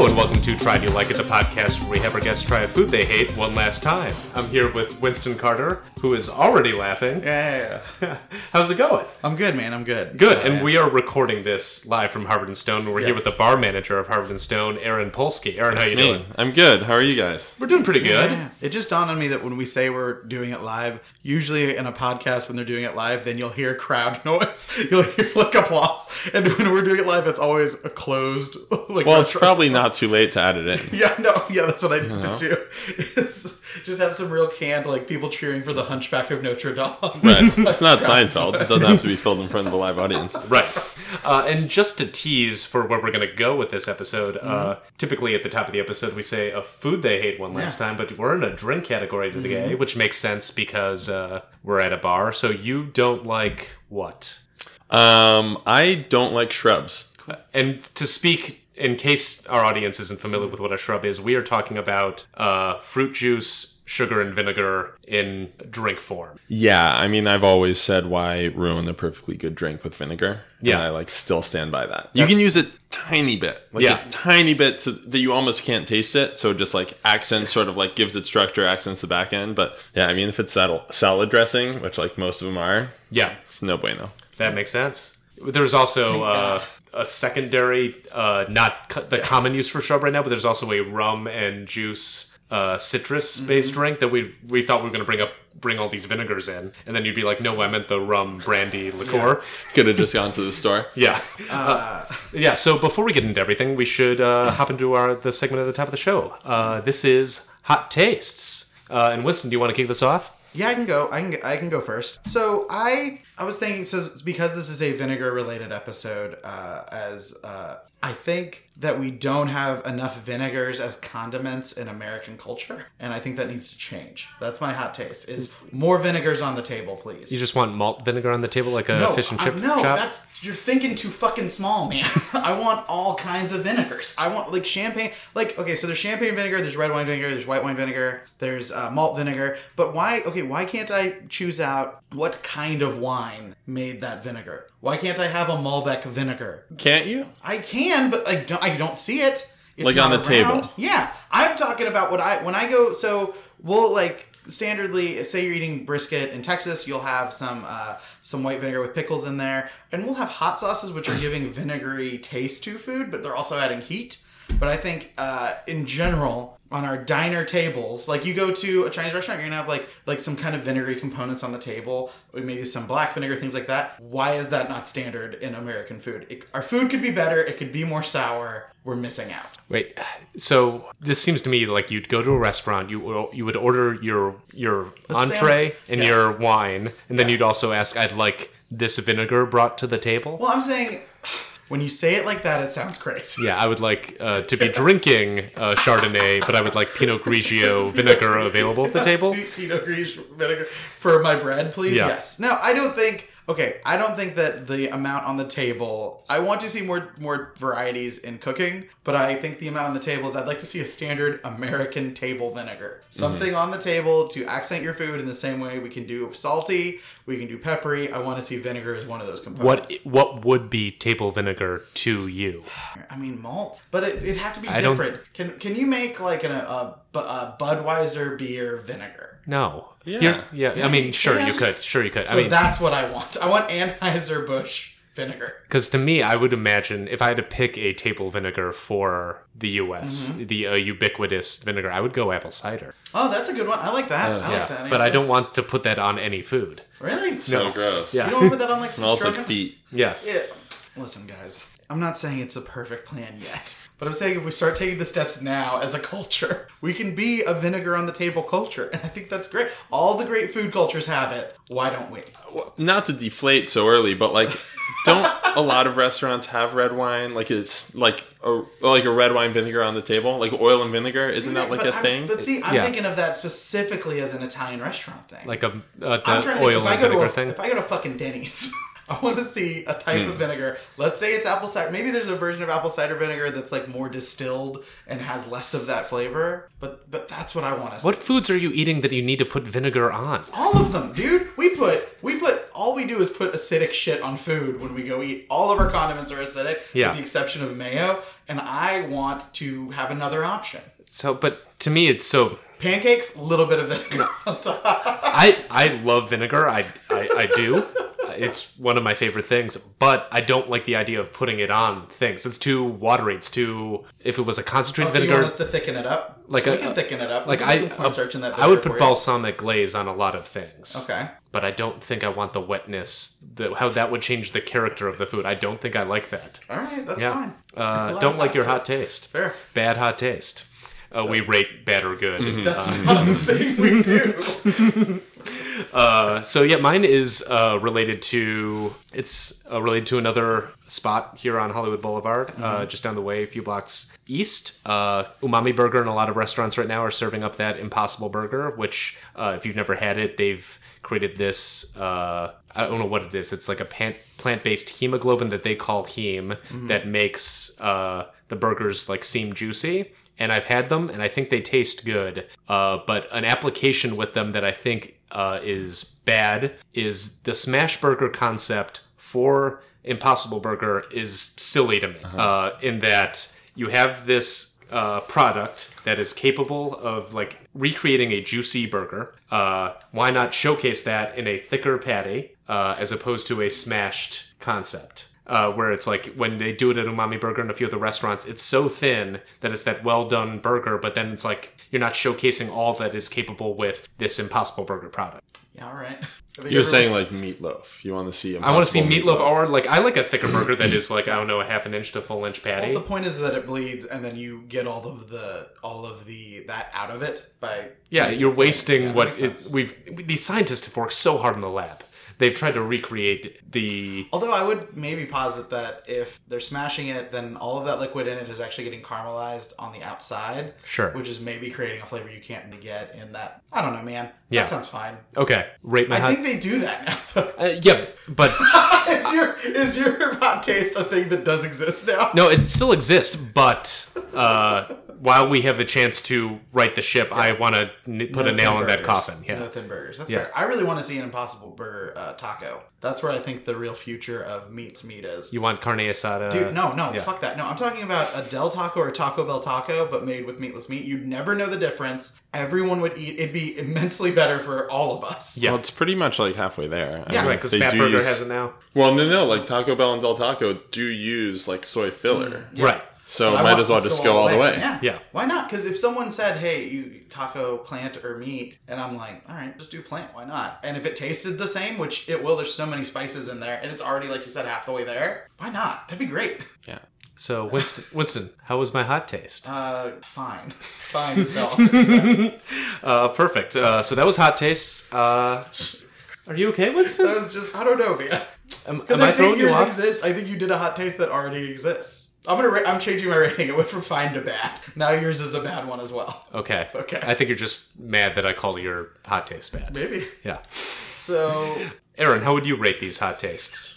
And welcome to Try Do You Like It, the podcast where we have our guests try a food they hate one last time. I'm here with Winston Carter, who is already laughing. Yeah, yeah, yeah. How's it going? I'm good, man. I'm good. Good, Uh, and we are recording this live from Harvard and Stone. We're here with the bar manager of Harvard and Stone, Aaron Polsky. Aaron, how you me. doing? I'm good. How are you guys? We're doing pretty good. Yeah. It just dawned on me that when we say we're doing it live, usually in a podcast when they're doing it live, then you'll hear crowd noise. You'll hear like applause. And when we're doing it live, it's always a closed like Well, it's retro- probably not too late to add it in. Yeah, no, yeah, that's what I need to do. Is just have some real canned like people cheering for the Hunchback of Notre Dame. Right. It's not Seinfeld. It doesn't have to be filled in front of a live audience. Right. Uh, and just to tease for where we're going to go with this episode, uh, Mm-hmm. typically at the top of the episode, we say a food they hate one last time, but we're in a drink category today, Mm-hmm. which makes sense because uh, we're at a bar. So you don't like what? Um, I don't like shrubs. And to speak, in case our audience isn't familiar with what a shrub is, we are talking about uh, fruit juice, sugar, and vinegar in drink form. Yeah, I mean, I've always said why ruin a perfectly good drink with vinegar. Yeah. And I like still stand by that. You That's- can use a tiny bit, like Yeah. a tiny bit to, that you almost can't taste it. So just like accents, sort of like gives it structure, accents the back end. But yeah, I mean, if it's salad, salad dressing, which like most of them are, Yeah, it's no bueno. that makes sense. There's also uh, a secondary, uh, not co- the common use for shrub right now, but there's also a rum and juice uh, citrus-based drink that we we thought we were going to bring up, bring all these vinegars in, and then you'd be like, no, I meant the rum brandy liqueur. Could have just gone to the store. Yeah. Uh, yeah. So before we get into everything, we should uh, hop into our the segment at the top of the show. Uh, this is hot tastes. Uh, and Winston, do you want to kick this off? Yeah, I can go. I can. I can go first. So I, I was thinking. So because this is a vinegar-related episode, uh, as uh, I think that we don't have enough vinegars as condiments in American culture, and I think that needs to change. That's my hot taste: is more vinegars on the table, please. You just want malt vinegar on the table like a fish and chip I, no, shop? that's you're thinking too fucking small, man. I want all kinds of vinegars. I want like champagne. Like okay, so there's champagne vinegar, there's red wine vinegar, there's white wine vinegar, there's uh, malt vinegar. But why? Okay, why can't I choose out what kind of wine made that vinegar? Why can't I have a Malbec vinegar? Can't you? I can, but I don't. I don't see it. It's Like on the around. table. Yeah, I'm talking about what I when I go. So we'll like standardly say you're eating brisket in Texas, you'll have some uh, some white vinegar with pickles in there, and we'll have hot sauces which are giving vinegary taste to food, but they're also adding heat. But I think uh, in general on our diner tables, like you go to a Chinese restaurant, you're gonna have like like some kind of vinegary components on the table, or maybe some black vinegar, things like that. Why is that not standard in American food? It, our food could be better. It could be more sour. We're missing out. Wait, so this seems to me like you'd go to a restaurant, you would- you would order your your say entree and yeah. your wine, and then you'd also ask, "I'd like this vinegar brought to the table." Well, I'm saying when you say it like that, it sounds crazy. yeah, I would like uh, to be drinking uh, Chardonnay, but I would like Pinot Grigio vinegar available at the table. Sweet Pinot Grigio vinegar for my bread, please. Yeah. Yes. No, I don't think. Okay, I don't think that the amount on the table. I want to see more more varieties in cooking, but I think the amount on the table is. I'd like to see a standard American table vinegar, something on the table to accent your food in the same way we can do salty, we can do peppery. I want to see vinegar as one of those components. What what would be table vinegar to you? I mean malt, but it, it'd have to be I don't- different. Can can you make like an, a, Bu- a Budweiser beer vinegar? No. Yeah. You're- yeah. I mean, sure yeah. you could. Sure you could. So I mean, that's what I want. I want Anheuser Busch vinegar. Because to me, I would imagine if I had to pick a table vinegar for the U.S., Mm-hmm. the uh, ubiquitous vinegar, I would go apple cider. Oh, that's a good one. I like that. I like yeah, that. but I don't want to put that on any food. really. So gross. Yeah. You don't want to put that on like some Smells like feet. Yeah. Yeah. Listen, guys. I'm not saying it's a perfect plan yet, but I'm saying if we start taking the steps now as a culture, we can be a vinegar on the table culture, and I think that's great. All the great food cultures have it. Why don't we? Not to deflate so early, but like, don't a lot of restaurants have red wine? Like it's like a like a red wine vinegar on the table, like oil and vinegar. Isn't that like But a I'm- thing? But see, I'm Yeah. thinking of that specifically as an Italian restaurant thing. Like a uh, I'm the trying to oil think, if I and go to vinegar a, thing. If I go to fucking Denny's, I want to see a type Hmm. of vinegar. Let's say it's apple cider. Maybe there's a version of apple cider vinegar that's like more distilled and has less of that flavor. But but that's what I want to see. What foods are you eating that you need to put vinegar on? All of them, dude. We put we put all we do is put acidic shit on food when we go eat. All of our condiments are acidic, Yeah. with the exception of mayo. And I want to have another option. So, but to me, it's so. Pancakes, a little bit of vinegar on top. I I love vinegar. I I, I do. It's one of my favorite things, but I don't like the idea of putting it on things. It's too watery. It's too. If it was a concentrated Oh, so you vinegar, want us to thicken it up? Like we a- can thicken it up. Like I, put some in that I would put you. balsamic glaze on a lot of things. Okay. But I don't think I want the wetness. The, how that would change the character of the food. I don't think I like that. All right, that's Yeah. fine. Uh, don't like your too. hot taste. Fair. Bad hot taste. Uh, we rate bad or good. Mm-hmm. That's not a thing we do. Uh, so yeah, mine is uh, related to it's uh, related to another spot here on Hollywood Boulevard, uh, just down the way, a few blocks east. Uh, Umami Burger and a lot of restaurants right now are serving up that Impossible Burger, which uh, if you've never had it, they've created this. Uh, I don't know what it is. It's like a pan- plant-based hemoglobin that they call heme that makes uh, the burgers like seem juicy and I've had them, and I think they taste good. Uh, but an application with them that I think uh, is bad is the smash burger concept for Impossible Burger is silly to me. Uh, in that you have this uh, product that is capable of like recreating a juicy burger. Uh, why not showcase that in a thicker patty uh, as opposed to a smashed concept? Uh, where it's like when they do it at Umami Burger and a few of the restaurants, it's so thin that it's that well done burger, but then it's like you're not showcasing all that is capable with this Impossible Burger product. Yeah, all right. You're everyone- saying like meatloaf. You want to see? I want to see Impossible meatloaf, or like I like a thicker burger that is like I don't know a half an inch to full inch patty. Well, the point is that it bleeds, and then you get all of the all of the that out of it by yeah, you're wasting Yeah, what it, we've. These scientists have worked so hard in the lab. They've tried to recreate the Although I would maybe posit that if they're smashing it, then all of that liquid in it is actually getting caramelized on the outside, sure. which is maybe creating a flavor you can't get in that. I don't know, man. Yeah. That sounds fine. Okay, rate my I hot. think they do that now. Uh, yeah, but is your is your hot taste a thing that does exist now? No, it still exists, but uh, while we have a chance to right the ship, I want to n- put a nail thin in that burgers. coffin. No thin burgers. That's Yeah. fair. I really want to see an Impossible Burger uh, taco. That's where I think the real future of meats meat is. You want carne asada? Dude, no, no, yeah. fuck that. No, I'm talking about a Del Taco or a Taco Bell taco, but made with meatless meat. You'd never know the difference. Everyone would eat. It'd be immensely better for all of us. Yeah. Well, it's pretty much like halfway there. I Yeah, mean, Right, because they Fat Burger use- has it now. Well, no, no, like Taco Bell and Del Taco do use like soy filler, Right. So But might as well just go all the way. Yeah. Yeah. Why not? Because if someone said, "Hey, you taco plant or meat," and I'm like, "All right, just do plant. Why not?" And if it tasted the same, which it will, there's so many spices in there, and it's already like you said half the way there. Why not? That'd be great. Yeah. So Winston, Winston, how was my hot taste? Uh, fine, fine as hell. Uh, perfect. Uh, so that was hot taste. Uh, are you okay, Winston? That Winston? was just I don't know, man. Am, Because am I I, think throwing you yours off? exists. I think you did a hot taste that already exists. I'm gonna. Ra- I'm changing my rating. It went from fine to bad. Now yours is a bad one as well. Okay. Okay. I think you're just mad that I called your hot taste bad. Maybe. Yeah. So Aaron, how would you rate these hot tastes?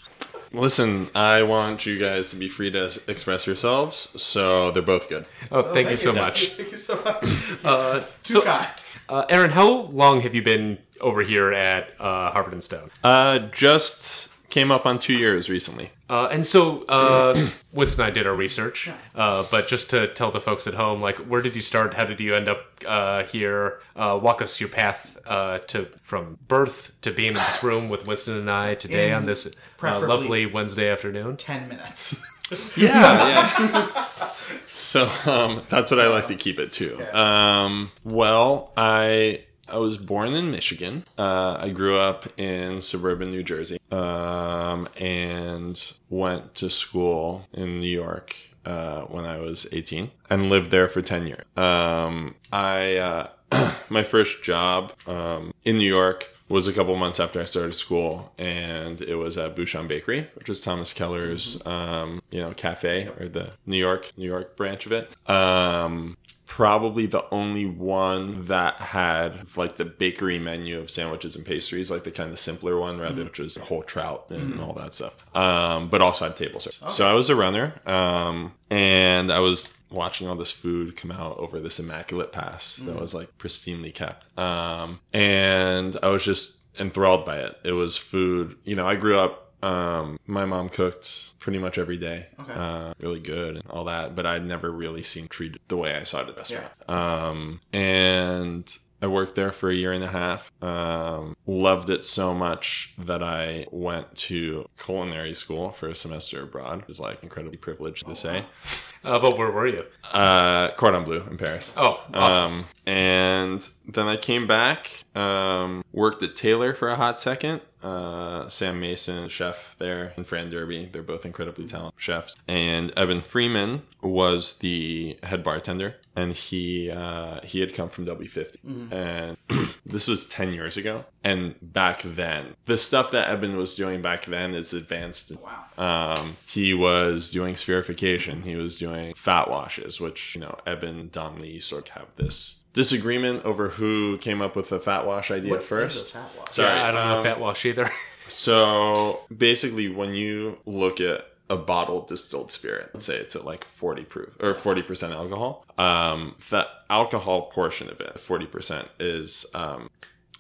Listen, I want you guys to be free to express yourselves, so they're both good. Oh, thank, you so much. Thank you so much. Uh, Too so, kind. uh, Aaron, how long have you been over here at uh, Harvard and Stone? Uh, just came up on two years recently. Uh, and so, uh, Winston and I did our research, uh, but just to tell the folks at home, like, where did you start? How did you end up uh, here? Uh, walk us your path uh, to from birth to being in this room with Winston and I today In on this uh, lovely Wednesday afternoon. Ten minutes. Yeah, yeah. so um, that's what I like to keep it to. Um, well, I I was born in Michigan. Uh, I grew up in suburban New Jersey, um, and went to school in New York uh, when I was 18 and lived there for 10 years. Um, I uh, my first job um, in New York was a couple months after I started school, and it was at Bouchon Bakery, which was Thomas Keller's, um, you know, cafe or the New York New York branch of it. Um, probably the only one that had like the bakery menu of sandwiches and pastries, like the kind of simpler one, rather which was whole trout and all that stuff. Um, but also had table service. So I was a runner, um, and I was watching all this food come out over this immaculate pass that was like pristinely kept. Um, and I was just enthralled by it. It was food. You know, I grew up. Um, my mom cooked pretty much every day, Okay. uh, really good and all that. But I'd never really seen treated the way I saw it at the restaurant. Um, and I worked there for a year and a half. Um, loved it so much that I went to culinary school for a semester abroad. It was like incredibly privileged to say. Uh, but where were you? Uh, Cordon Bleu in Paris. Oh, awesome. Um, and then I came back, um, worked at Tailor for a hot second. Uh, Sam Mason, chef there, and Fran Derby. They're both incredibly talented chefs. And Eben Freeman was the head bartender, and he uh, he had come from WD-50, and this was ten years ago. And back then, the stuff that Eben was doing back then is advanced. Wow. Um, he was doing spherification. He was doing fat washes, which you know, Eben Don Lee sort of have this disagreement over who came up with the fat wash idea What is first. a fat wash? Sorry, yeah, I don't know um, fat wash either. So basically, when you look at a bottled distilled spirit, let's say it's at like 40 proof or 40% alcohol, um, the alcohol portion of it, 40%, is um,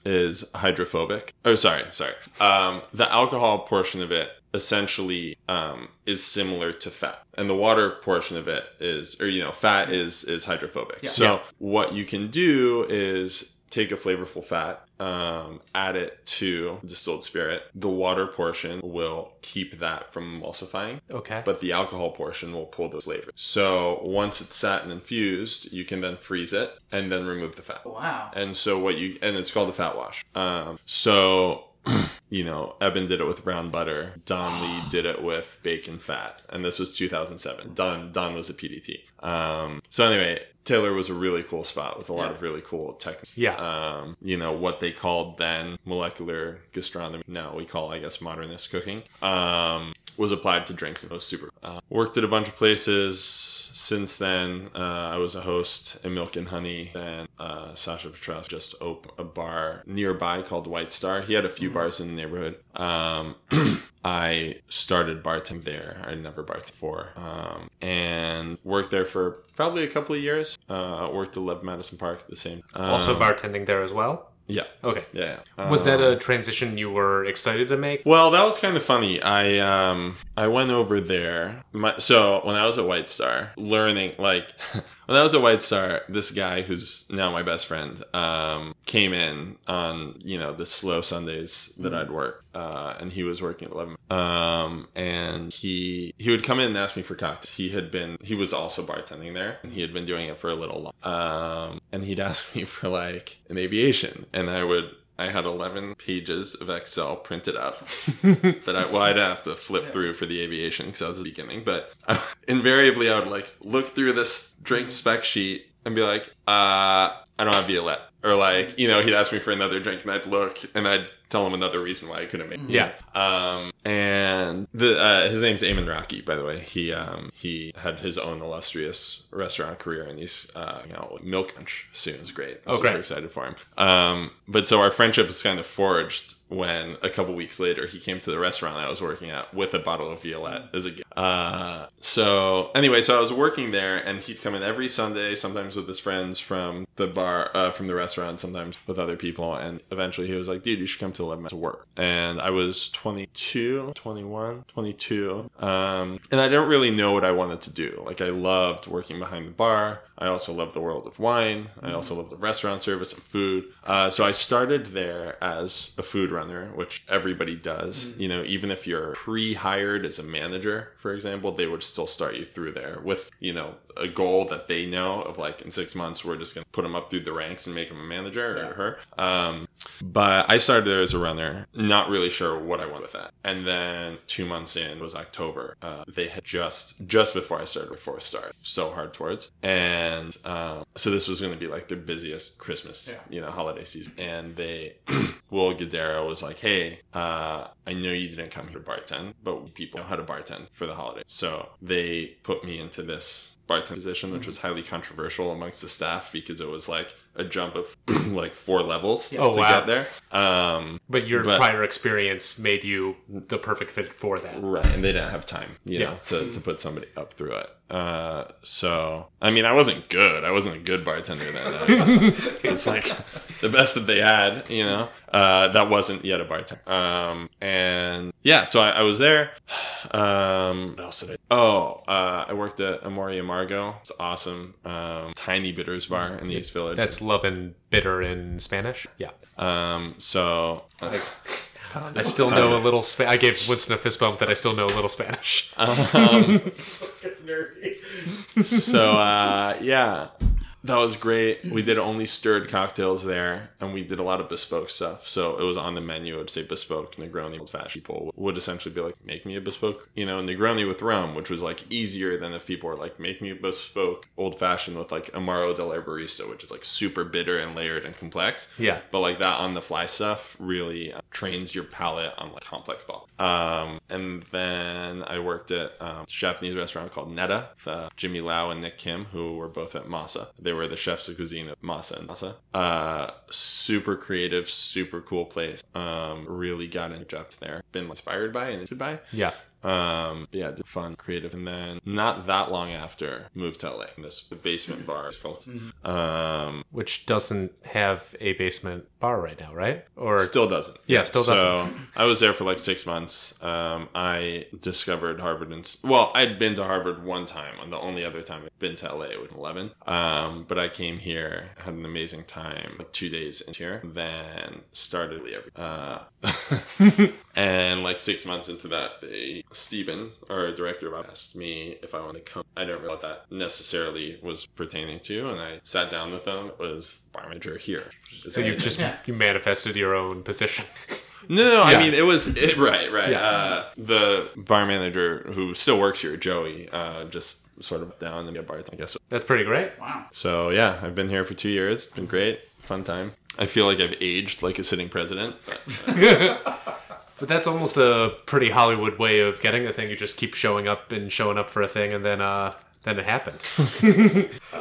is hydrophobic. Oh, sorry, sorry. Um, the alcohol portion of it essentially um, is similar to fat, and the water portion of it is, or you know, fat is is hydrophobic. So Yeah. what you can do is take a flavorful fat, um, add it to distilled spirit. The water portion will keep that from emulsifying Okay. but the alcohol portion will pull the flavor. So once it's sat and infused, you can then freeze it and then remove the fat. Wow. And so what you and it's called a fat wash. Um, so you know, Eben did it with brown butter. Don Lee did it with bacon fat, and this was 2007. Don Don was a PDT. Um, so anyway. Tailor was a really cool spot with a lot Yeah. of really cool tech. Yeah. Um, you know, what they called then molecular gastronomy. Now we call, I guess, modernist cooking. Um, was applied to drinks and it was super. Uh, worked at a bunch of places. Since then, uh, I was a host in Milk and Honey. And uh, Sasha Petraske just opened a bar nearby called White Star. He had a few bars in the neighborhood. Um, I started bartending there. I never bartended before, um, and worked there for probably a couple of years. Uh, worked at Love Madison Park at the same. Um, also bartending there as well. Yeah, Okay. yeah. yeah. Was that a transition you were excited to make? Well, that was kind of funny. I um I went over there. My, so when I was at White Star, learning like when I was at White Star, this guy who's now my best friend um came in on you know the slow Sundays that I'd work, uh, and he was working at eleven. Um, and he he would come in and ask me for cocktails. He had been he was also bartending there, and he had been doing it for a little long. Um, and he'd ask me for like an aviation, and I would I had 11 pages of Excel printed out that I, well, I'd have to flip through for the aviation because I was at the beginning. But invariably, I would like look through this drink spec sheet and be like, uh, I don't have Violette. Or like, you know, he'd ask me for another drink and I'd look and I'd tell him another reason why I couldn't make it. Yeah. Um, and the uh, his name's Eamon Rockey, by the way. He um, he had his own illustrious restaurant career, and he's uh, you know Milk Punch soon is great. I'm Oh, super great. excited for him. Um, but so our friendship is kind of forged when a couple weeks later he came to the restaurant I was working at with a bottle of Violette as a gift. Uh, so anyway, so I was working there, and he'd come in every Sunday, sometimes with his friends from the bar, uh, from the restaurant, sometimes with other people, and eventually he was like, "Dude, you should come to 11 to work." And I was 22, 21, 22, um, and I didn't really know what I wanted to do. Like I loved working behind the bar. I also loved the world of wine. I also loved the restaurant service and food. Uh, so I started there as a food runner, which everybody does. You know, even if you're pre-hired as a manager, for example, they would still start you through there with you know a goal that they know of like in six months we're just gonna put them up through the ranks and make them a manager or her. Um, but I started there as a runner, not really sure what I wanted with that. And then two months in was October. Uh, they had just just before I started before start, so hard towards, and um, so this was going to be like their busiest Christmas, you know, holiday season. And they, Will Guidara was like, "Hey, uh, I know you didn't come here to bartend, but people know how to bartend for the holiday, So they put me into this bartend position, which was highly controversial amongst the staff because it was like a jump of like four levels Oh, to wow. get there. Um, But your But- prior experience made you the perfect fit for that. right, and they didn't have time, you Yeah. know, to, to put somebody up through it. Uh, so I mean, I wasn't good. I wasn't a good bartender then. it was like the best that they had, you know. Uh, that wasn't yet a bartender. Um, and yeah, so I, I was there. Um, what else did I? Oh, uh, I worked at Amor y Amargo. It's awesome. Um, tiny bitters bar in the East Village. That's love and bitter in Spanish. Yeah. um, so uh, I still know a little. Spa- I gave Winston a fist bump that I still know a little Spanish. Nerdy. so uh, yeah, that was great. We did only stirred cocktails there, and we did a lot of bespoke stuff. So it was on the menu. It would say bespoke Negroni. Old fashioned people would essentially be like, "Make me a bespoke," you know, Negroni with rum, which was like easier than if people were like, "Make me a bespoke old fashioned with like Amaro dell'Erborista," which is like super bitter and layered and complex. Yeah. But like that on the fly stuff really uh, trains your palate on like complex ball. Um, and then I worked at um, a Japanese restaurant called Neta with uh, Jimmy Lau and Nick Kim, who were both at Masa. They were the chefs de cuisine at Masa and Masa. Uh, super creative, super cool place. Um, really got into jobs there. Been inspired by and interested by. Yeah. Um, yeah, fun, creative, and then not that long after, moved to LA. This basement bar is called. Um, Which doesn't have a basement bar right now, right? Or Still doesn't. Yeah, still doesn't. So I was there for like six months. Um, I discovered Harvard and well, I'd been to Harvard one time, and the only other time I'd been to LA was eleven. Um, but I came here, had an amazing time. Like two days in here, then started every. Uh, and like six months into that, they Steven, our director, asked me if I wanted to come. I didn't realize what that necessarily was pertaining to, and I sat down with them. It was bar manager here. so you just Yeah. you manifested your own position. No, no, I mean it was it, right, right. Yeah. Uh, the bar manager who still works here, Joey, uh, just sort of down and be a bar. I guess. That's pretty great. Wow. So yeah, I've been here for two years. It's been great, fun time. I feel like I've aged like a sitting president. But, But that's almost a pretty Hollywood way of getting a thing. You just keep showing up and showing up for a thing, and then uh, then it happened.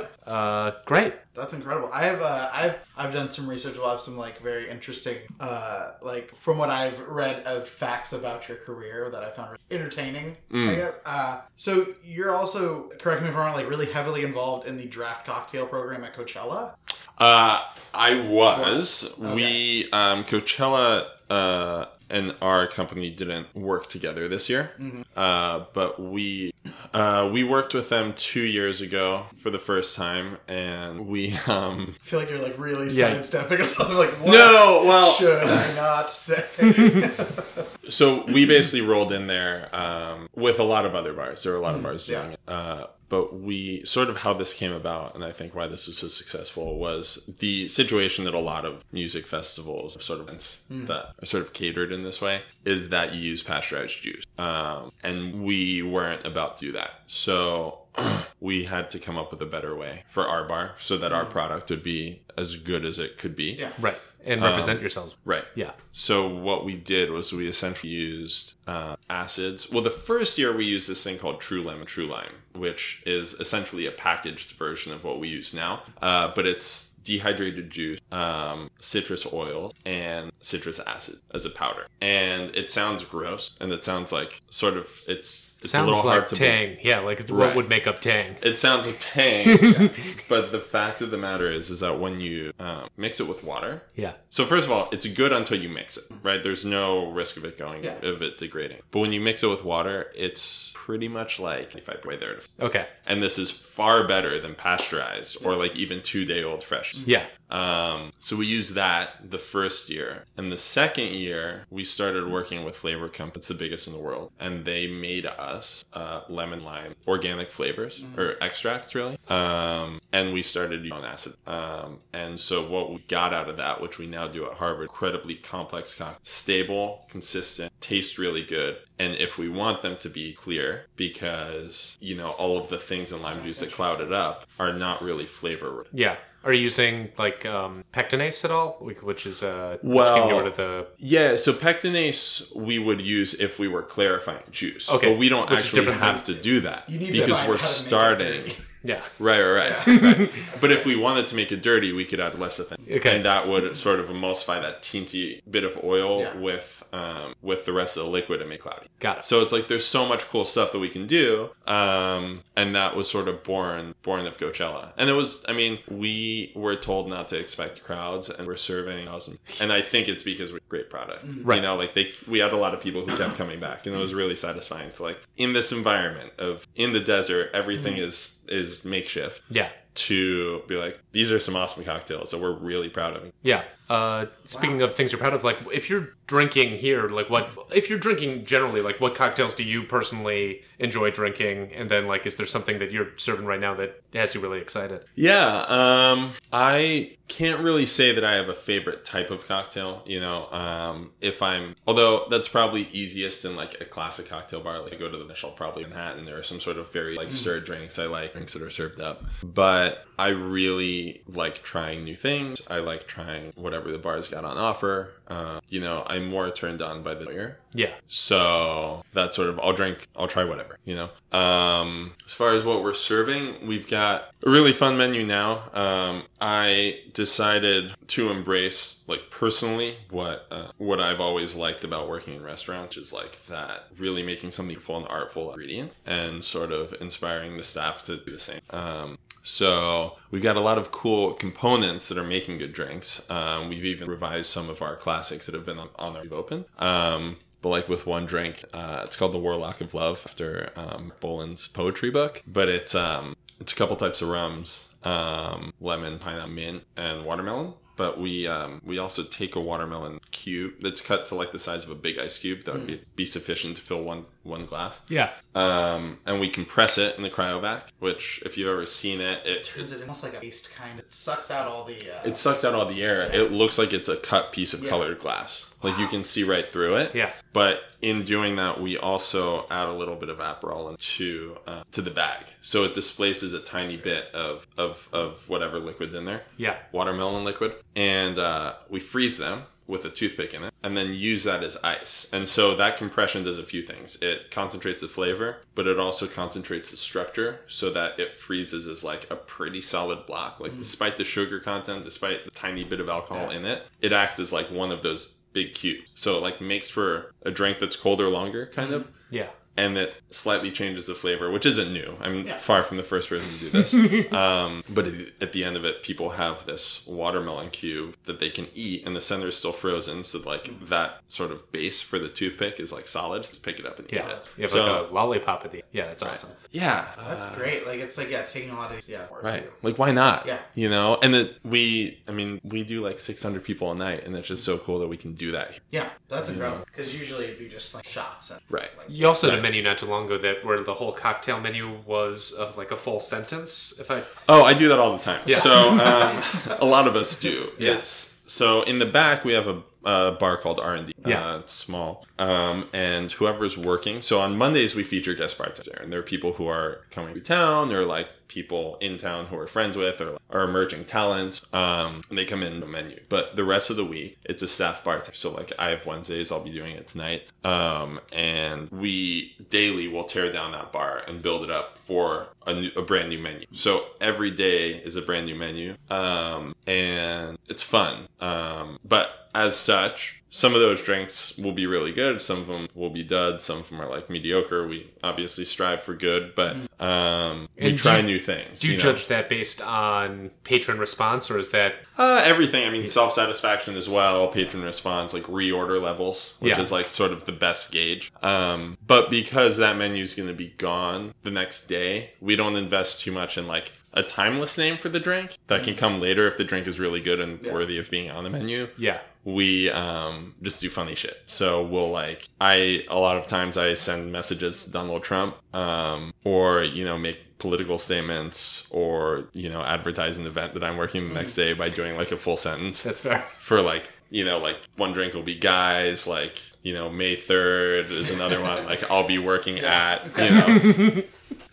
uh, great. That's incredible. I have uh, I've I've done some research. We'll have some like very interesting, uh, like from what I've read of facts about your career that I found entertaining. I guess. Uh, so you're also correct me if I'm wrong. Like really heavily involved in the draft cocktail program at Coachella. uh, I was. Okay. We um, Coachella. Uh, and our company didn't work together this year, uh, but we uh, we worked with them two years ago for the first time, and we um, I feel like you're like really Yeah. sidestepping a lot of like what No, well- should I not say? so we basically rolled in there um, with a lot of other bars. There were a lot of bars doing yeah. it. Uh, but we sort of how this came about, and I think why this was so successful was the situation that a lot of music festivals, sort of events that are sort of catered in this way, is that you use pasteurized juice, um, and we weren't about to do that. So we had to come up with a better way for our bar so that our product would be as good as it could be. Yeah. Right. And represent yourselves. Right. Yeah. So what we did was we essentially used uh, acids. Well, the first year we used this thing called True Lemon True Lime, which is essentially a packaged version of what we use now, uh, but it's dehydrated juice, um, citrus oil, and citrus acid as a powder. And it sounds gross, and it sounds like sort of it's it's a Sounds little like hard to. believe. Tang. Yeah, like what Right. would make up Tang. It sounds like tang, but the fact of the matter is, is that when you um, mix it with water, Yeah. so first of all, it's good until you mix it, right? There's no risk of it going Yeah. of it degrading. But when you mix it with water, it's pretty much like if I way there. Okay. And this is far better than pasteurized or like even two day old fresh. Yeah. Um, so we used that the first year, and the second year we started working with Flavor Company. It's the biggest in the world, and they made us uh, lemon lime organic flavors or extracts, really. Um, and we started using acid. Um, and so what we got out of that, which we now do at Harvard, incredibly complex cocktail, stable, consistent, tastes really good. And if we want them to be clear, because you know all of the things in lime juice that cloud it up are not really flavor Yeah. Are you using like um, pectinase at all, which is uh, which can get rid of the Yeah, so pectinase we would use if we were clarifying juice. Okay, But we don't which actually have than- to do that You need because find we're how to make it starting. Yeah. Right, right, right. right. But if we wanted to make it dirty, we could add less of it, Okay. and that would sort of emulsify that teensy bit of oil Yeah. with um, with the rest of the liquid and make cloudy. Got it. So it's like there's so much cool stuff that we can do, um, and that was sort of born born of Coachella. And it was, I mean, we were told not to expect crowds, and we're serving awesome. And I think it's because we're great product. Right. You know, like they, we had a lot of people who kept coming back, and it was really satisfying to like in this environment of in the desert, everything is is makeshift. Yeah. To be like, these are some awesome cocktails that we're really proud of. Yeah. Uh, speaking of things you're proud of, like if you're drinking here, like what if you're drinking generally, like what cocktails do you personally enjoy drinking? And then like, is there something that you're serving right now that has you really excited? Yeah, um, I can't really say that I have a favorite type of cocktail. You know, um, if I'm, although that's probably easiest in like a classic cocktail bar. Like I go to the Michelle, probably in Manhattan. There are some sort of very like stirred drinks. I like drinks that are served up, but I really like trying new things. I like trying whatever the bar's got on offer. Uh, you know, I'm more turned on by the beer. Yeah. So that's sort of I'll drink, I'll try whatever, you know. Um, as far as what we're serving, we've got a really fun menu now. Um, I decided to embrace, like personally, what uh, what I've always liked about working in restaurants is like that really making something full and artful ingredient and sort of inspiring the staff to do the same. Um, so we've got a lot of cool components that are making good drinks. Um, we've even revised some of our classics that have been on, on our open. Um, but like with one drink, uh, it's called the Warlock of Love after um, Bolan's poetry book. But it's um, it's a couple types of rums: um, lemon, pineapple, mint, and watermelon. But we um, we also take a watermelon cube that's cut to like the size of a big ice cube that would be, be sufficient to fill one one glass. Yeah. Um, and we compress it in the cryovac, which if you've ever seen it, it Turns it almost like a paste kind. Of. It sucks out all the. Uh, it sucks out all the air. It looks like it's a cut piece of Yeah. colored glass. Like you can see right through it. Yeah. But in doing that, we also add a little bit of Aperol into uh, to the bag, so it displaces a tiny bit of of of whatever liquid's in there. Yeah. Watermelon liquid, and uh, we freeze them with a toothpick in it, and then use that as ice. And so that compression does a few things. It concentrates the flavor, but it also concentrates the structure so that it freezes as like a pretty solid block. Like mm. despite the sugar content, despite the tiny bit of alcohol in it, it acts as like one of those big cubes. So it like makes for a drink that's colder longer, kind mm-hmm. of Yeah. And that slightly changes the flavor, which isn't new. I'm Yeah. far from the first person to do this. um, but at- at the end of it, people have this watermelon cube that they can eat, and the center is still frozen. So like that sort of base for the toothpick is like solid. Just pick it up and eat Yeah. it. You have so like a lollipop at the Yeah, that's awesome. yeah, that's uh, great. Like it's like yeah, taking a lot of these yeah. Right. too. Like, why not? Yeah. You know, and that we, I mean, we do like 600 people a night, and it's just so cool that we can do that. Yeah, that's incredible. Because usually it'd be just like shots and Right. like You also had a menu not too long ago that where the whole cocktail menu was of like a full sentence. If I Oh, I do that all the time. Yeah. So um, a lot of us do. Yeah. It's so in the back we have a, a bar called R and D. Yeah. uh, it's small. Um, and whoever's working. So on Mondays we feature guest bartenders there, and there are people who are coming to town, or like people in town who we're friends with, or are emerging talent. Um, and they come in the menu. But the rest of the week it's a staff bartender. So like I have Wednesdays, I'll be doing it tonight. Um, and we daily will tear down that bar and build it up for a, new, a brand new menu. So every day is a brand new menu, um, and it's fun. Um, but as such, some of those drinks will be really good. Some of them will be duds. Some of them are like mediocre. We obviously strive for good, but um, we do try new things. do you, you know? judge that based on patron response or is that Uh, everything. I mean, self satisfaction as well, patron response, like reorder levels, which Yeah. is like sort of the best gauge. Um, but because that menu is going to be gone the next day, we don't invest too much in like a timeless name for the drink that can come later if the drink is really good and Yeah. worthy of being on the menu yeah we um just do funny shit. So we'll like I a lot of times I send messages to Donald Trump um or you know make political statements or you know advertise an event that I'm working the next day by doing like a full sentence that's fair. for like you know like one drink will be guys like you know May 3rd is another one like I'll be working at you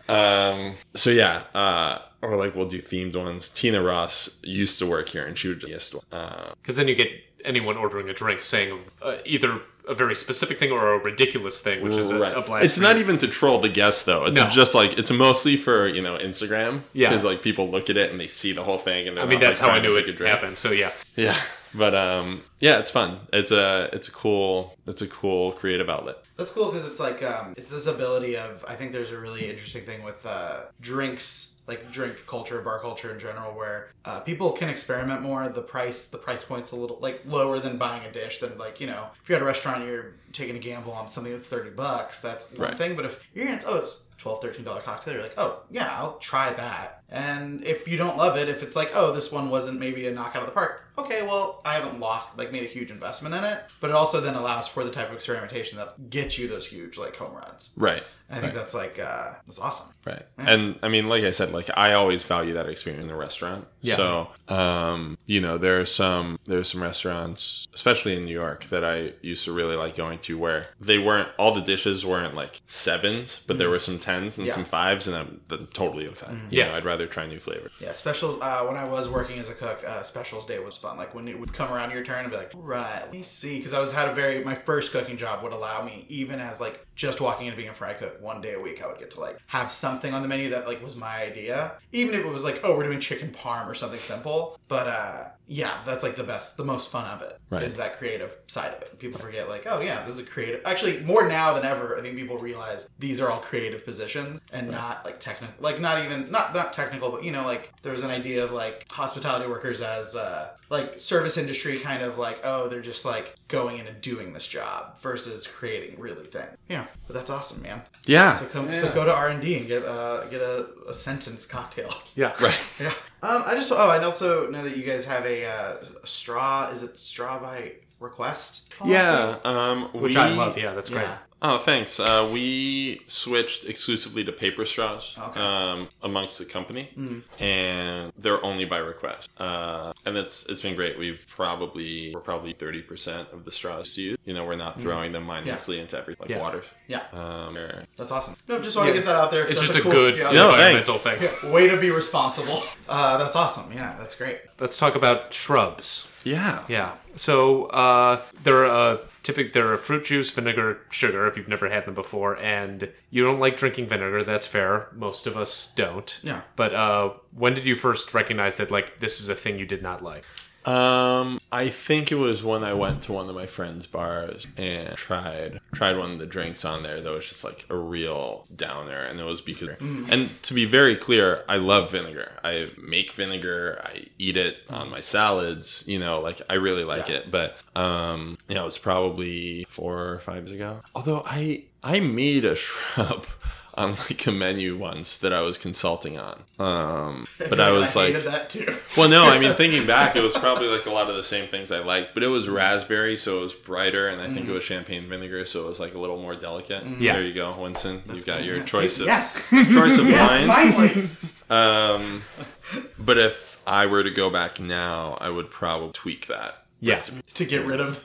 know. Um so yeah uh or like we'll do themed ones. Tina Ross used to work here and she would just uh because then you get anyone ordering a drink saying uh, either a very specific thing or a ridiculous thing, which is a, Right. a blast. It's not even to troll the guests though. It's No. just like it's mostly for you know Instagram. Yeah. because like people look at it and they see the whole thing, and I mean, not, that's like, how I knew pick a it drink. happened. So yeah, Yeah, but um, yeah, it's fun. It's a it's a cool it's a cool creative outlet. That's cool because it's like um, it's this ability of I think there's a really interesting thing with uh, drinks like drink culture bar culture in general where uh, people can experiment more. The price the price point's a little like lower than buying a dish than like you know if you're at a restaurant you're taking a gamble on something that's 30 bucks that's one Right. thing. But if you're gonna oh it's 12 13 dollar cocktail you're like oh yeah i'll try that. And if you don't love it if it's like oh this one wasn't maybe a knockout of the park okay well i haven't lost like made a huge investment in it. But it also then allows for the type of experimentation that gets you those huge like home runs. Right. And i think that's like uh that's awesome Right. And I mean, like I said, like I always value that experience in a restaurant. Yeah. So, um, you know, there are some there are some restaurants, especially in New York, that I used to really like going to, where they weren't all the dishes weren't like sevens, but there were some tens and Yeah. some fives, and I'm, I'm totally with that. You Yeah. know, I'd rather try new flavors. Yeah, special. Uh, when I was working as a cook, uh, specials day was fun. Like when it would come around your turn and be like, right, let me see, because I was had a very my first cooking job would allow me even as like just walking into being a fry cook one day a week, I would get to like have something on the menu that like was my idea, even if it was like, oh, we're doing chicken parm or something simple. But uh, yeah, that's like the best, the most fun of it is Right. that creative side of it. People forget like, oh yeah, this is a creative. Actually, more now than ever, I think people realize these are all creative positions and not like technical, like not even not not technical, but you know, like there's an idea of like hospitality workers as uh, like service industry kind of like, oh, they're just like going in and doing this job versus creating really thing. Yeah, but that's awesome, man. Yeah. So come, so go to R and D and get uh, get a, a sentence cocktail. yeah, Right. Yeah. Um, I just oh, I also know that you guys have a, uh, straw. Is it straw by request? policy? Yeah. Um, which I love. Yeah, that's great. Yeah. Oh, thanks. Uh, we switched exclusively to paper straws Okay. um, amongst the company, Mm. and they're only by request. Uh, and it's it's been great. We've probably we're probably thirty percent of the straws used. You know, we're not throwing them mindlessly into every like Mm. Yeah. water. Yeah. Um, or- That's awesome. No, just want Yeah. to get that out there. It's That's just a, cool- good yeah, No, environmental thanks. thing. yeah, way to be responsible. Uh, that's awesome. Yeah, that's great. Let's talk about shrubs. Yeah. Yeah. So uh, they're a typic. They're a fruit juice, vinegar, sugar. If you've never had them before, and you don't like drinking vinegar, that's fair. Most of us don't. Yeah. But uh, when did you first recognize that like this is a thing you did not like? Um, I think it was when I went to one of my friends' bars and tried tried one of the drinks on there that was just like a real downer, and it was because. And to be very clear, I love vinegar. I make vinegar. I eat it on my salads. You know, like I really like Yeah. it. But um, you know, it was probably four or five years ago. Although I I made a shrub. On like a menu once that I was consulting on, um, but I was like, hated that too. well, no, I mean, thinking back, it was probably like a lot of the same things I liked, but it was raspberry, so it was brighter, and I think it was champagne vinegar, so it was like a little more delicate. Yeah. There you go, Winston. You've got your Yeah. choice of yes, choice of yes, wine. finally. Um, but if I were to go back now, I would probably tweak that. Yes. to get rid of.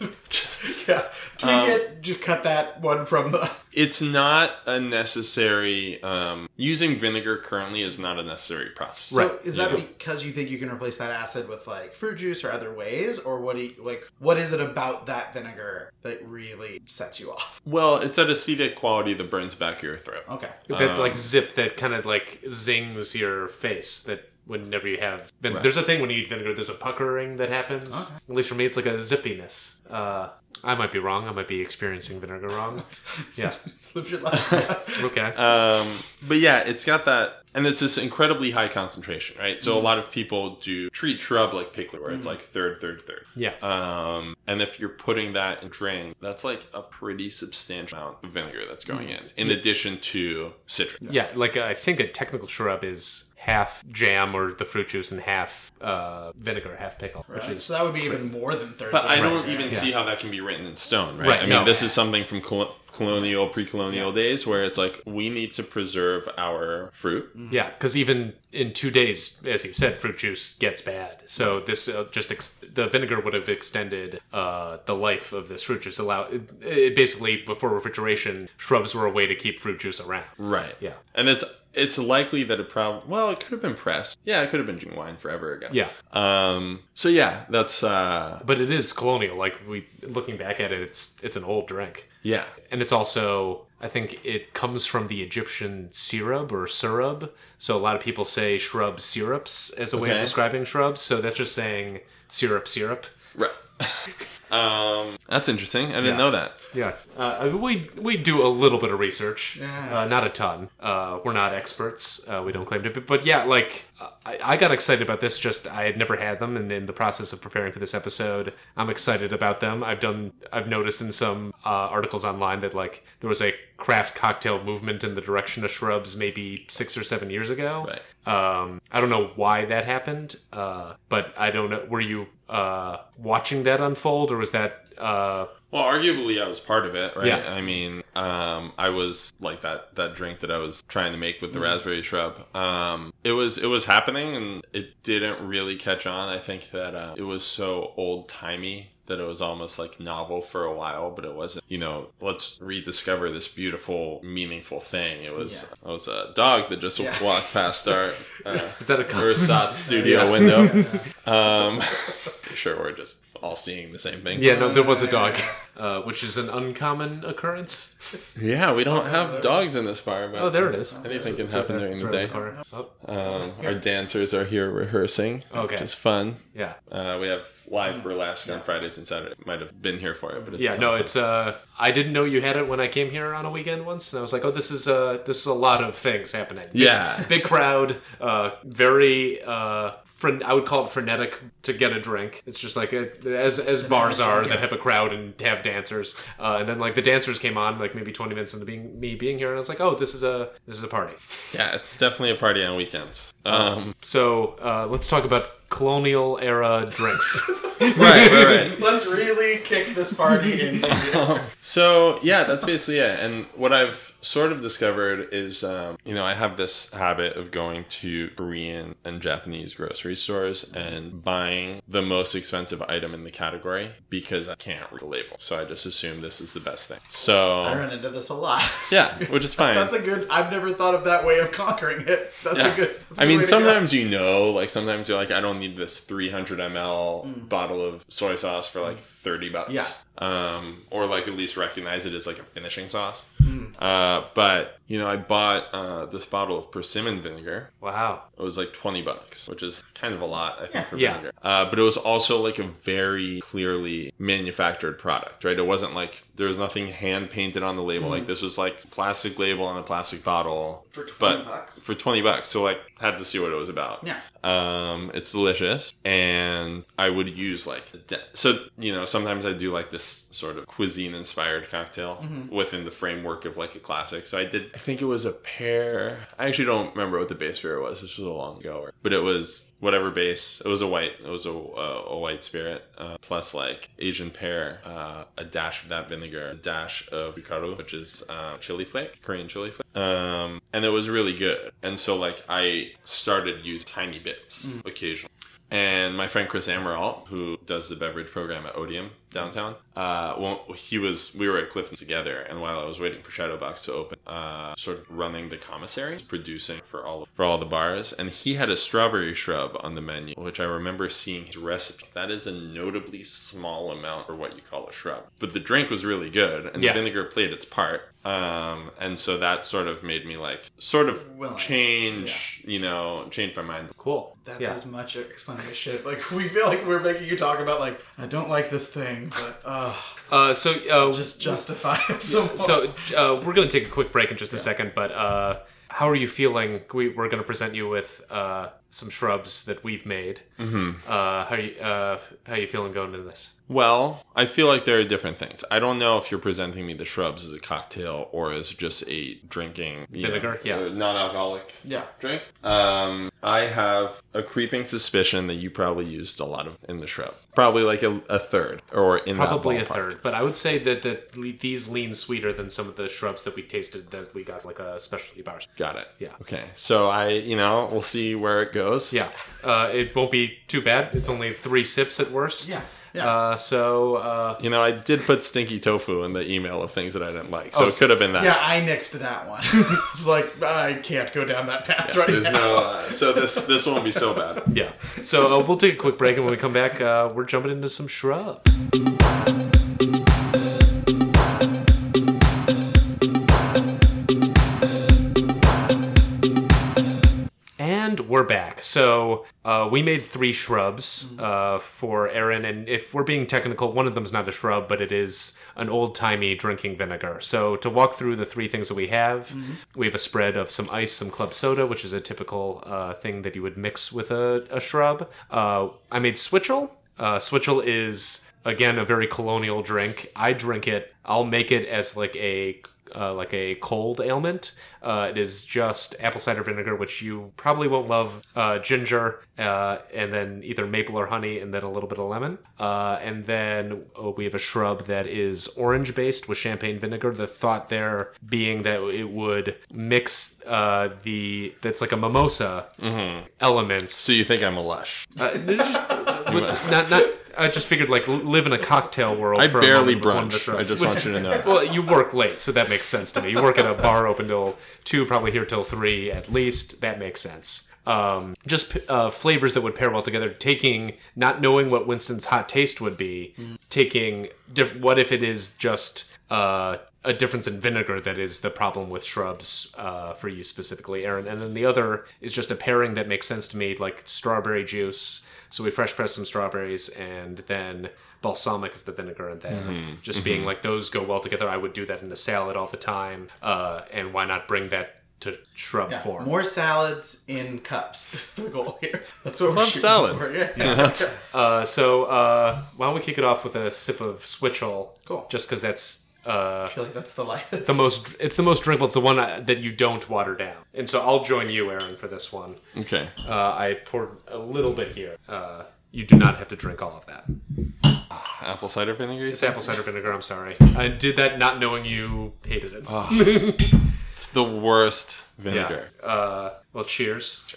yeah, tweak Um, it. Just cut that one from the. It's not a necessary. Um, using vinegar currently is not a necessary process. So Right. is that Yeah. because you think you can replace that acid with like fruit juice or other ways, or what do you like? What is it about that vinegar that really sets you off? Well, it's that acidic quality that burns back your throat. Okay. That Um, like zip that kind of like zings your face. That whenever you have vin- Right. there's a thing when you eat vinegar, there's a puckering that happens. Okay. At least for me, it's like a zippiness. Uh, I might be wrong. I might be experiencing vinegar wrong. Yeah. Live your life. Okay. Um, but yeah, it's got that, and it's this incredibly high concentration, right? So a Mm-hmm. lot of people do treat shrub like pickle, where it's like third, third, third. yeah. Um, and if you're putting that in drink, that's like a pretty substantial amount of vinegar that's going Mm-hmm. in, in addition to citric. Yeah, like uh, I think a technical shrub is half jam or the fruit juice and half uh, vinegar, half pickle, which is so that would be even more than third. But I don't right? even Yeah. see how that can be written in stone, right? Right, I mean, no. this is something from col- colonial, pre-colonial days where it's like we need to preserve our fruit. Yeah, because even in two days, as you said, fruit juice gets bad. So this uh, just ex- the vinegar would have extended uh, the life of this fruit juice. Allow it, it basically before refrigeration, shrubs were a way to keep fruit juice around. Right. Yeah. And it's it's likely that it probably well, it could have been pressed. Yeah, it could have been drinking wine forever ago. Yeah, Um. So yeah, that's uh. but it is colonial. Like we looking back at it, it's it's an old drink, Yeah. and it's also I think it comes from the Egyptian syrup or surub. So a lot of people say shrub syrups as a way of describing shrubs. So that's just saying syrup syrup. Right. um. That's interesting. I didn't Yeah. know that. Yeah, uh, we we do a little bit of research, Yeah. uh, not a ton. Uh, we're not experts. Uh, we don't claim to be, but yeah, like I, I got excited about this. Just I had never had them, and in the process of preparing for this episode, I'm excited about them. I've done. I've noticed in some uh, articles online that like there was a craft cocktail movement in the direction of shrubs maybe six or seven years ago. Right. Um, I don't know why that happened, uh, but I don't know. Were you uh, watching that unfold, or was that? Uh, Well, arguably, I was part of it, right? Yeah. I mean, um, I was like that that drink that I was trying to make with the raspberry shrub. Um, it was it was happening, and it didn't really catch on. I think that uh, it was so old timey that it was almost like novel for a while, but it wasn't. You know, let's rediscover this beautiful, meaningful thing. It was it was a dog that just Yeah. walked past our. Uh, is that a Versat studio window. Um, sure, we're just all seeing the same thing. Yeah, no, there was a dog, uh, which is an uncommon occurrence. Yeah, we don't have dogs in this bar, but Oh, there it is. anything can happen during the day. Oh, Um, our dancers are here rehearsing, Okay. which is fun. yeah, Uh, we have live burlesque on Fridays and Saturdays. Might have been here for it, but it's yeah. No, it's. Uh, I didn't know you had it when I came here on a weekend once, and I was like, oh, this is uh, this is a lot of things happening. Big- Yeah. big crowd, uh, very. Uh, fren- I would call it frenetic to get a drink. It's just like a, as as bars are that have a crowd and have dancers, uh, and then like the dancers came on like maybe twenty minutes into being me being here, and I was like, oh, this is a this is a party. Yeah, it's definitely a party on weekends. Um, So uh, let's talk about colonial era drinks. right, right, right. Let's really kick this party into So yeah, that's basically it. And what I've sort of discovered is, um, you know, I have this habit of going to Korean and Japanese grocery stores and buying the most expensive item in the category because I can't read the label. So I just assume this is the best thing. So I run into this a lot. yeah, which is fine. That's a good. I've never thought of that way of conquering it. That's Yeah. a good. that's a I good mean, sometimes you know, like sometimes you're like, I don't need this 300 ml Mm. bottle of soy sauce for like 30 bucks. Yeah. Um, or like at least recognize it as like a finishing sauce. Mm. Uh, but you know, I bought uh, this bottle of persimmon vinegar. wow. It was like 20 bucks, which is kind of a lot, I think, for Yeah. vinegar. Uh, but it was also like a very clearly manufactured product, right? It wasn't like there was nothing hand painted on the label. Like this was like plastic label on a plastic bottle. For 20 but bucks? For 20 bucks. So like had to see what it was about. Yeah. Um, it's delicious, and I would use like de- so you know sometimes I do like this sort of cuisine inspired cocktail Mm-hmm. within the framework of like a classic. So I did. I think it was a pear. I actually don't remember what the base beer was. This was a long ago, but it was whatever base. It was a white. It was a a, a white spirit uh, plus like Asian pear, uh, a dash of that vinegar, a dash of gochugaru, which is uh, chili flake, Korean chili flake, um, and it was really good. And so like I started using tiny bits occasionally. And my friend Chris Amirault, who does the beverage program at Otium downtown, uh, well, he was we were at Clifton together, and while I was waiting for Shadowbox to open, uh, sort of running the commissary, producing for all for all the bars, and he had a strawberry shrub on the menu, which I remember seeing his recipe. That is a notably small amount for what you call a shrub, but the drink was really good, and Yeah. the vinegar played its part. Um, and so that sort of made me like sort of Willing. change, you know, change my mind. Cool. That's yeah. as much explanation. Like we feel like we're making you talk about like I don't like this thing, but uh, Uh, so uh, just justify it. So so uh, we're going to take a quick break in just a second, but uh, how are you feeling? We, we're going to present you with uh, some shrubs that we've made. Mm-hmm. Uh, how you uh, how you feeling going into this? Well, I feel like there are different things. I don't know if you're presenting me the shrubs as a cocktail or as just a drinking Vinegar, yeah. non-alcoholic Yeah. drink. Um, I have a creeping suspicion that you probably used a lot of in the shrub. Probably like a, a third or in that Probably a third, but I would say that that le- these lean sweeter than some of the shrubs that we tasted that we got like a specialty bar. Got it. Yeah. Okay. So I, you know, we'll see where it goes. Yeah, uh, it won't be too bad. It's only three sips at worst. Yeah, yeah. Uh, so uh, You know, I did put stinky tofu in the email of things that I didn't like, so Oh, it could have been that. Yeah, I nixed that one. it's like I can't go down that path right There's now. no. Uh, so this this won't be so bad. yeah, so uh, we'll take a quick break, and when we come back, uh, we're jumping into some shrubs. We're back. So uh, we made three shrubs uh, for Aaron, and if we're being technical, one of them's not a shrub, but it is an old timey drinking vinegar. So to walk through the three things that we have, we have a spread of some ice, some club soda, which is a typical uh, thing that you would mix with a, a shrub. Uh, I made switchel. Uh, switchel is again a very colonial drink. I drink it. I'll make it as like a uh, like a cold ailment. Uh, it is just apple cider vinegar, which you probably won't love. Uh, ginger, uh, and then either maple or honey, and then a little bit of lemon. Uh, and then uh, we have a shrub that is orange based with champagne vinegar. The thought there being that it would mix uh, the that's like a mimosa elements. So you think I'm a lush? Uh, with- not not. I just figured like live in a cocktail world. I barely moment with one of the brunch. I just want you to know. Well, you work late, so that makes sense to me. You work at a bar open till two, probably here till three at least. That makes sense. Um, just uh, flavors that would pair well together. Taking, not knowing what Winston's hot taste would be, taking. Diff- what if it is just uh, a difference in vinegar that is the problem with shrubs uh, for you specifically, Aaron? And then the other is just a pairing that makes sense to me, like strawberry juice. So we fresh press some strawberries and then balsamic is the vinegar in there. Just being like those go well together. I would do that in a salad all the time. Uh, and why not bring that to shrub Yeah, form? More salads in cups is the goal here. That's what we're Club shooting salad. for, Yeah. Uh, so uh, why don't we kick it off with a sip of switchel? Cool. Just because that's uh, I feel like that's the lightest. the most. It's the most drinkable. It's the one uh, that you don't water down. And so I'll join you, Aaron, for this one. Okay. Uh, I poured a little bit here. Uh, you do not have to drink all of that. Apple cider vinegar. you It's apple cider vinegar. I'm sorry. I did that not knowing you hated it. It's the worst yeah. vinegar. Uh, well, cheers.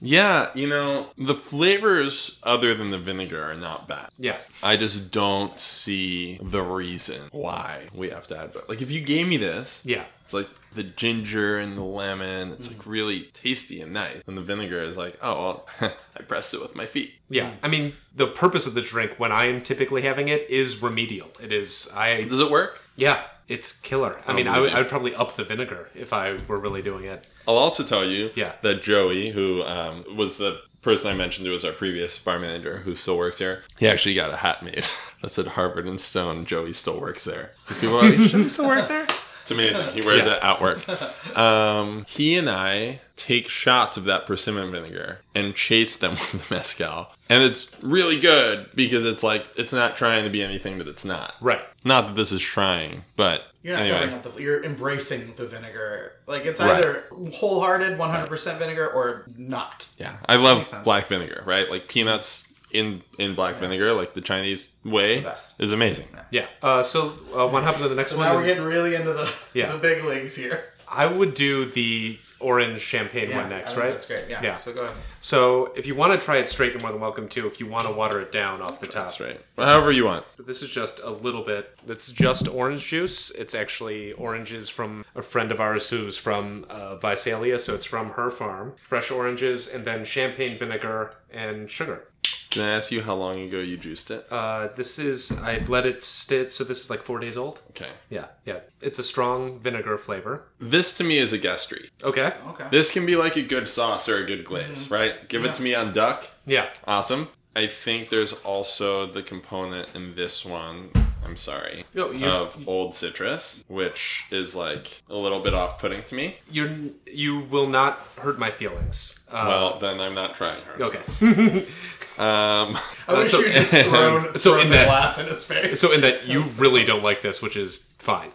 Yeah. you know the flavors other than the vinegar are not bad. Yeah. I just don't see the reason why we have to add. But like, if you gave me this, Yeah. it's like the ginger and the lemon. It's like really tasty and nice. And the vinegar is like, oh well, I pressed it with my feet. Yeah. I mean, the purpose of the drink when I am typically having it is remedial. It is. I. Does it work? Yeah. It's killer. I mean, I would. I would probably up the vinegar if I were really doing it. I'll also tell you Yeah. that Joey, who um, was the person I mentioned who was our previous bar manager who still works here, he actually got a hat made that said Harvard and Stone. Joey still works there. Because people are like, should he still work there? It's amazing. He wears Yeah. it at work. Um, he and I take shots of that persimmon vinegar and chase them with the mezcal. And it's really good because it's like, it's not trying to be anything that it's not. Right. Not that this is trying, but You're not anyway. covering up the. You're embracing the vinegar. Like it's Right. either wholehearted, 100% vinegar, or not. Yeah, I love black vinegar, right? Like peanuts in in black vinegar, like the Chinese way, the best. is amazing. Yeah. Uh, so uh, one happened to the next So one. now we're getting really into the Yeah. the big leagues here. I would do the orange champagne one next, think right? That's great. Yeah. Yeah. So go ahead. So if you want to try it straight, you're more than welcome to. If you want to water it down off the top, That's right. However you want. But this is just a little bit. It's just orange juice. It's actually oranges from a friend of ours who's from uh, Visalia, so it's from her farm. Fresh oranges, and then champagne vinegar and sugar. Can I ask you how long ago you juiced it? Uh, this is I let it sit, so this is like four days old. Okay. Yeah, yeah. It's a strong vinegar flavor. This to me is a guest treat. Okay. Okay. This can be like a good sauce or a good glaze, right? Give it to me on duck. Yeah. Awesome. I think there's also the component in this one. I'm sorry, No, of old citrus, which is like a little bit off-putting to me. You're you will not hurt my feelings. Uh, Well, then I'm not trying hard. okay. Um, I wish so- you just thrown, so thrown in the that- glass in his face. so in that you really don't like this, which is fine.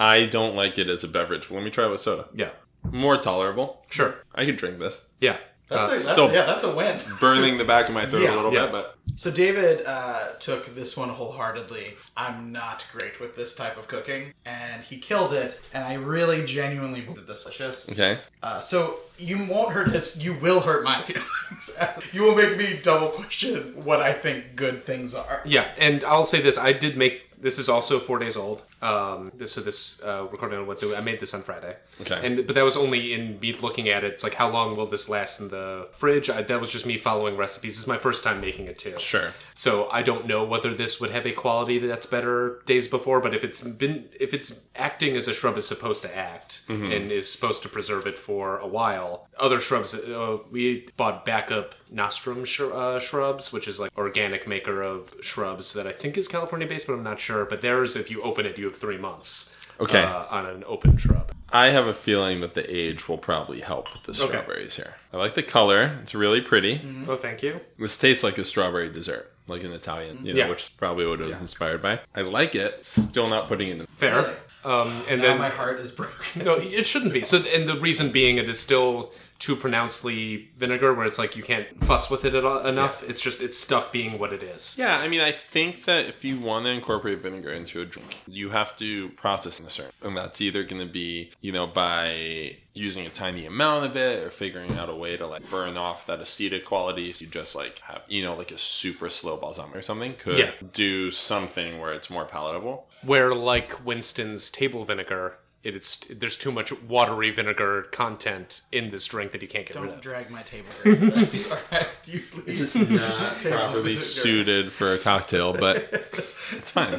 I don't like it as a beverage. Let me try it with soda. Yeah. More tolerable. Sure. I could drink this. Yeah. That's, Uh, a, that's yeah, that's a win. Burning the back of my throat Yeah. a little Yeah. bit, but So David uh, took this one wholeheartedly. I'm not great with this type of cooking, and he killed it. And I really genuinely believe this delicious. okay. Uh, so you won't hurt his. You will hurt my feelings. you will make me double question what I think good things are. Yeah, and I'll say this: I did make this is also four days old. Um, this so this uh, recording on Wednesday. I made this on Friday. Okay. And but that was only in me looking at it. It's like how long will this last in the fridge? I, that was just me following recipes. This is my first time making it too. Sure. So I don't know whether this would have a quality that's better days before, but if it's been if it's acting as a shrub is supposed to act and is supposed to preserve it for a while, other shrubs uh, we bought backup nostrum sh- uh, shrubs, which is like organic maker of shrubs that I think is California based, but I'm not sure. But theirs, if you open it, you have three months. Okay. Uh, on an open shrub. I have a feeling that the age will probably help with the strawberries here. I like the color. It's really pretty. Oh, thank you. This tastes like a strawberry dessert, like an Italian, you know, Yeah. which probably would have was inspired by. I like it. Still not putting it in. Fair. Really? Um, and Now then my heart is broken. No, it shouldn't be. So, and the reason being, it is still too pronouncedly vinegar, where it's like you can't fuss with it at all, enough. It's just it's stuck being what it is. Yeah, I mean, I think that if you want to incorporate vinegar into a drink, you have to process it in a certain, and that's either going to be, you know, by using a tiny amount of it or figuring out a way to like burn off that acetic quality. So you just like have, you know, like a super slow balsamic or something could Yeah. do something where it's more palatable. Where like Winston's table vinegar, it is there's too much watery vinegar content in this drink that you can't get rid Don't of. drag my table into this. All right, you leave. not properly suited for a cocktail, but it's fine.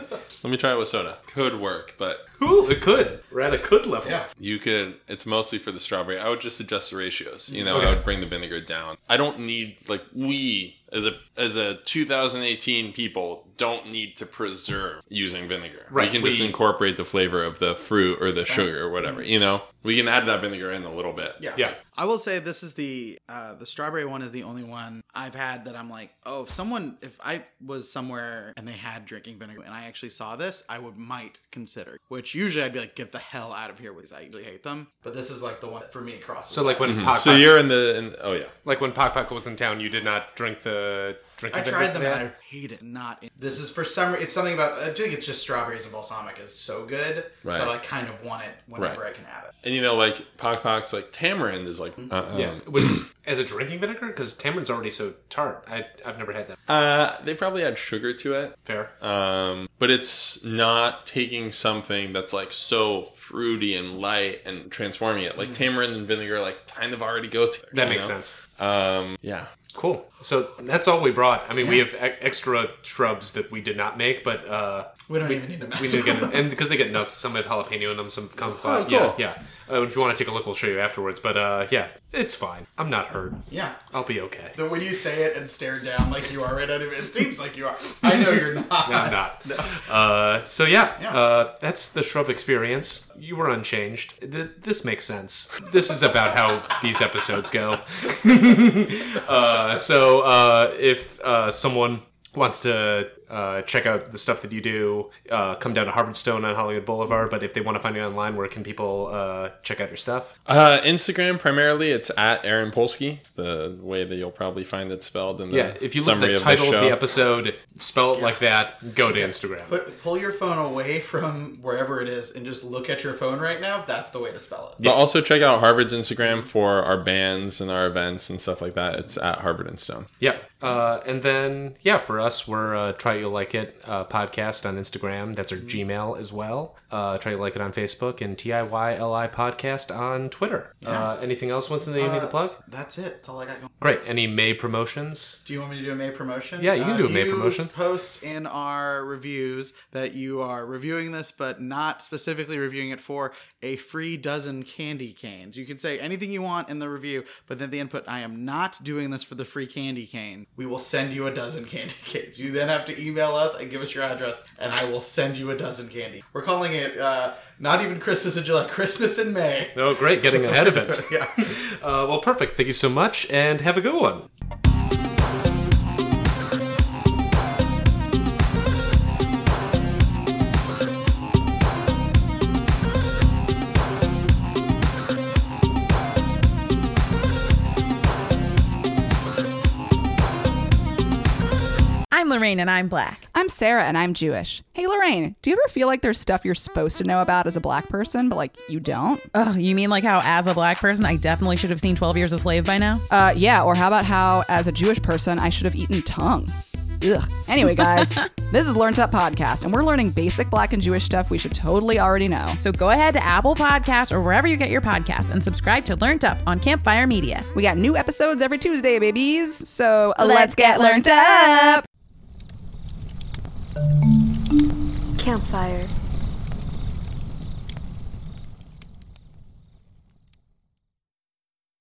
Let me try it with soda. Could work, but Ooh, it could. We're at a could level. Yeah. You could. It's mostly for the strawberry. I would just adjust the ratios. You know, Okay. I would bring the vinegar down. I don't need like we as a as a 2018 people don't need to preserve using vinegar. Right, We can just incorporate the flavor of the fruit or the sugar or whatever. You know, we can add that vinegar in a little bit. Yeah. Yeah. I will say this is the uh, the strawberry one is the only one I've had that I'm like, oh, if someone if I was somewhere and they had drinking vinegar and I actually saw this, I would might consider. Which usually I'd be like, get the hell out of here because I usually hate them. But this is like the one for me across. So like when Pok Mm-hmm. So Pok- you're in the. In, oh yeah. like when Pok Pok was in town, you did not drink the drinking I vinegars tried them and? I hate it. Not in- this is for some. It's something about. I think it's just strawberries and balsamic is so good Right. that I kind of want it whenever Right. I can have it. And you know, like Pok Pok's like tamarind is like. Uh, Yeah, um, Would- as a drinking vinegar because tamarind's already so tart. I I've never had that. uh, they probably add sugar to it. Fair. um, but it's not taking something that's like so fruity and light and transforming it. Like tamarind and vinegar, like kind of already go together. Mm. That you makes know? sense. Um, yeah. Cool. So that's all we brought. I mean, we have e- extra shrubs that we did not make, but uh, We don't even need to mess we need to get and because they get nuts. Some have jalapeno in them. Some come. Oh, Yeah, cool. yeah. Uh, if you want to take a look, we'll show you afterwards. But uh, yeah, it's fine. I'm not hurt. Yeah. I'll be okay. The way you say it and stare down like you are right at it, it seems like you are. I know you're not. no, I'm not. No. Uh, so yeah, Yeah. Uh, that's the shrub experience. You were unchanged. Th- this makes sense. This is about how these episodes go. uh, so uh, if uh, someone wants to uh, check out the stuff that you do, uh, come down to Harvard Stone on Hollywood Boulevard. But if they want to find you online, where can people uh, check out your stuff? Uh, Instagram primarily, it's at Aaron Polsky. It's the way that you'll probably find it spelled in the Yeah, if you look at the title of of the, the episode, spell it like that, go to Instagram. Put, pull your phone away from wherever it is and just look at your phone right now. That's the way to spell it. But also check out Harvard's Instagram for our bands and our events and stuff like that. It's at Harvard and Stone. Yeah. Uh, and then, yeah, for us, we're uh, Try You Like It uh, podcast on Instagram. That's our Gmail as well. Uh, Try You Like It on Facebook and TIYLI podcast on Twitter. Uh, anything else, Winston, that you need to plug? That's it. That's all I got going. Great. Any May promotions? Do you want me to do a May promotion? Yeah, you can do a May promotion. Post in our reviews that you are reviewing this, but not specifically reviewing it for a free dozen candy canes. You can say anything you want in the review, but then the input, I am not doing this for the free candy cane. We will send you a dozen candy canes. You then have to email us and give us your address, and I will send you a dozen candy. We're calling it uh, not even Christmas in July, Christmas in May. Oh, great. Getting ahead of it. yeah. Uh, well, perfect. Thank you so much, and have a good one. Lorraine and I'm black. I'm Sarah and I'm Jewish. Hey Lorraine, do you ever feel like there's stuff you're supposed to know about as a black person, but like you don't? Oh, you mean like how as a black person I definitely should have seen 12 Years a Slave by now? Uh, yeah, or how about how as a Jewish person I should have eaten tongue? Ugh. Anyway, guys, this is Learned Up Podcast, and we're learning basic black and Jewish stuff we should totally already know. So go ahead to Apple Podcasts or wherever you get your podcasts and subscribe to Learned Up on Campfire Media. We got new episodes every Tuesday, babies. So uh, let's get learned up. Campfire.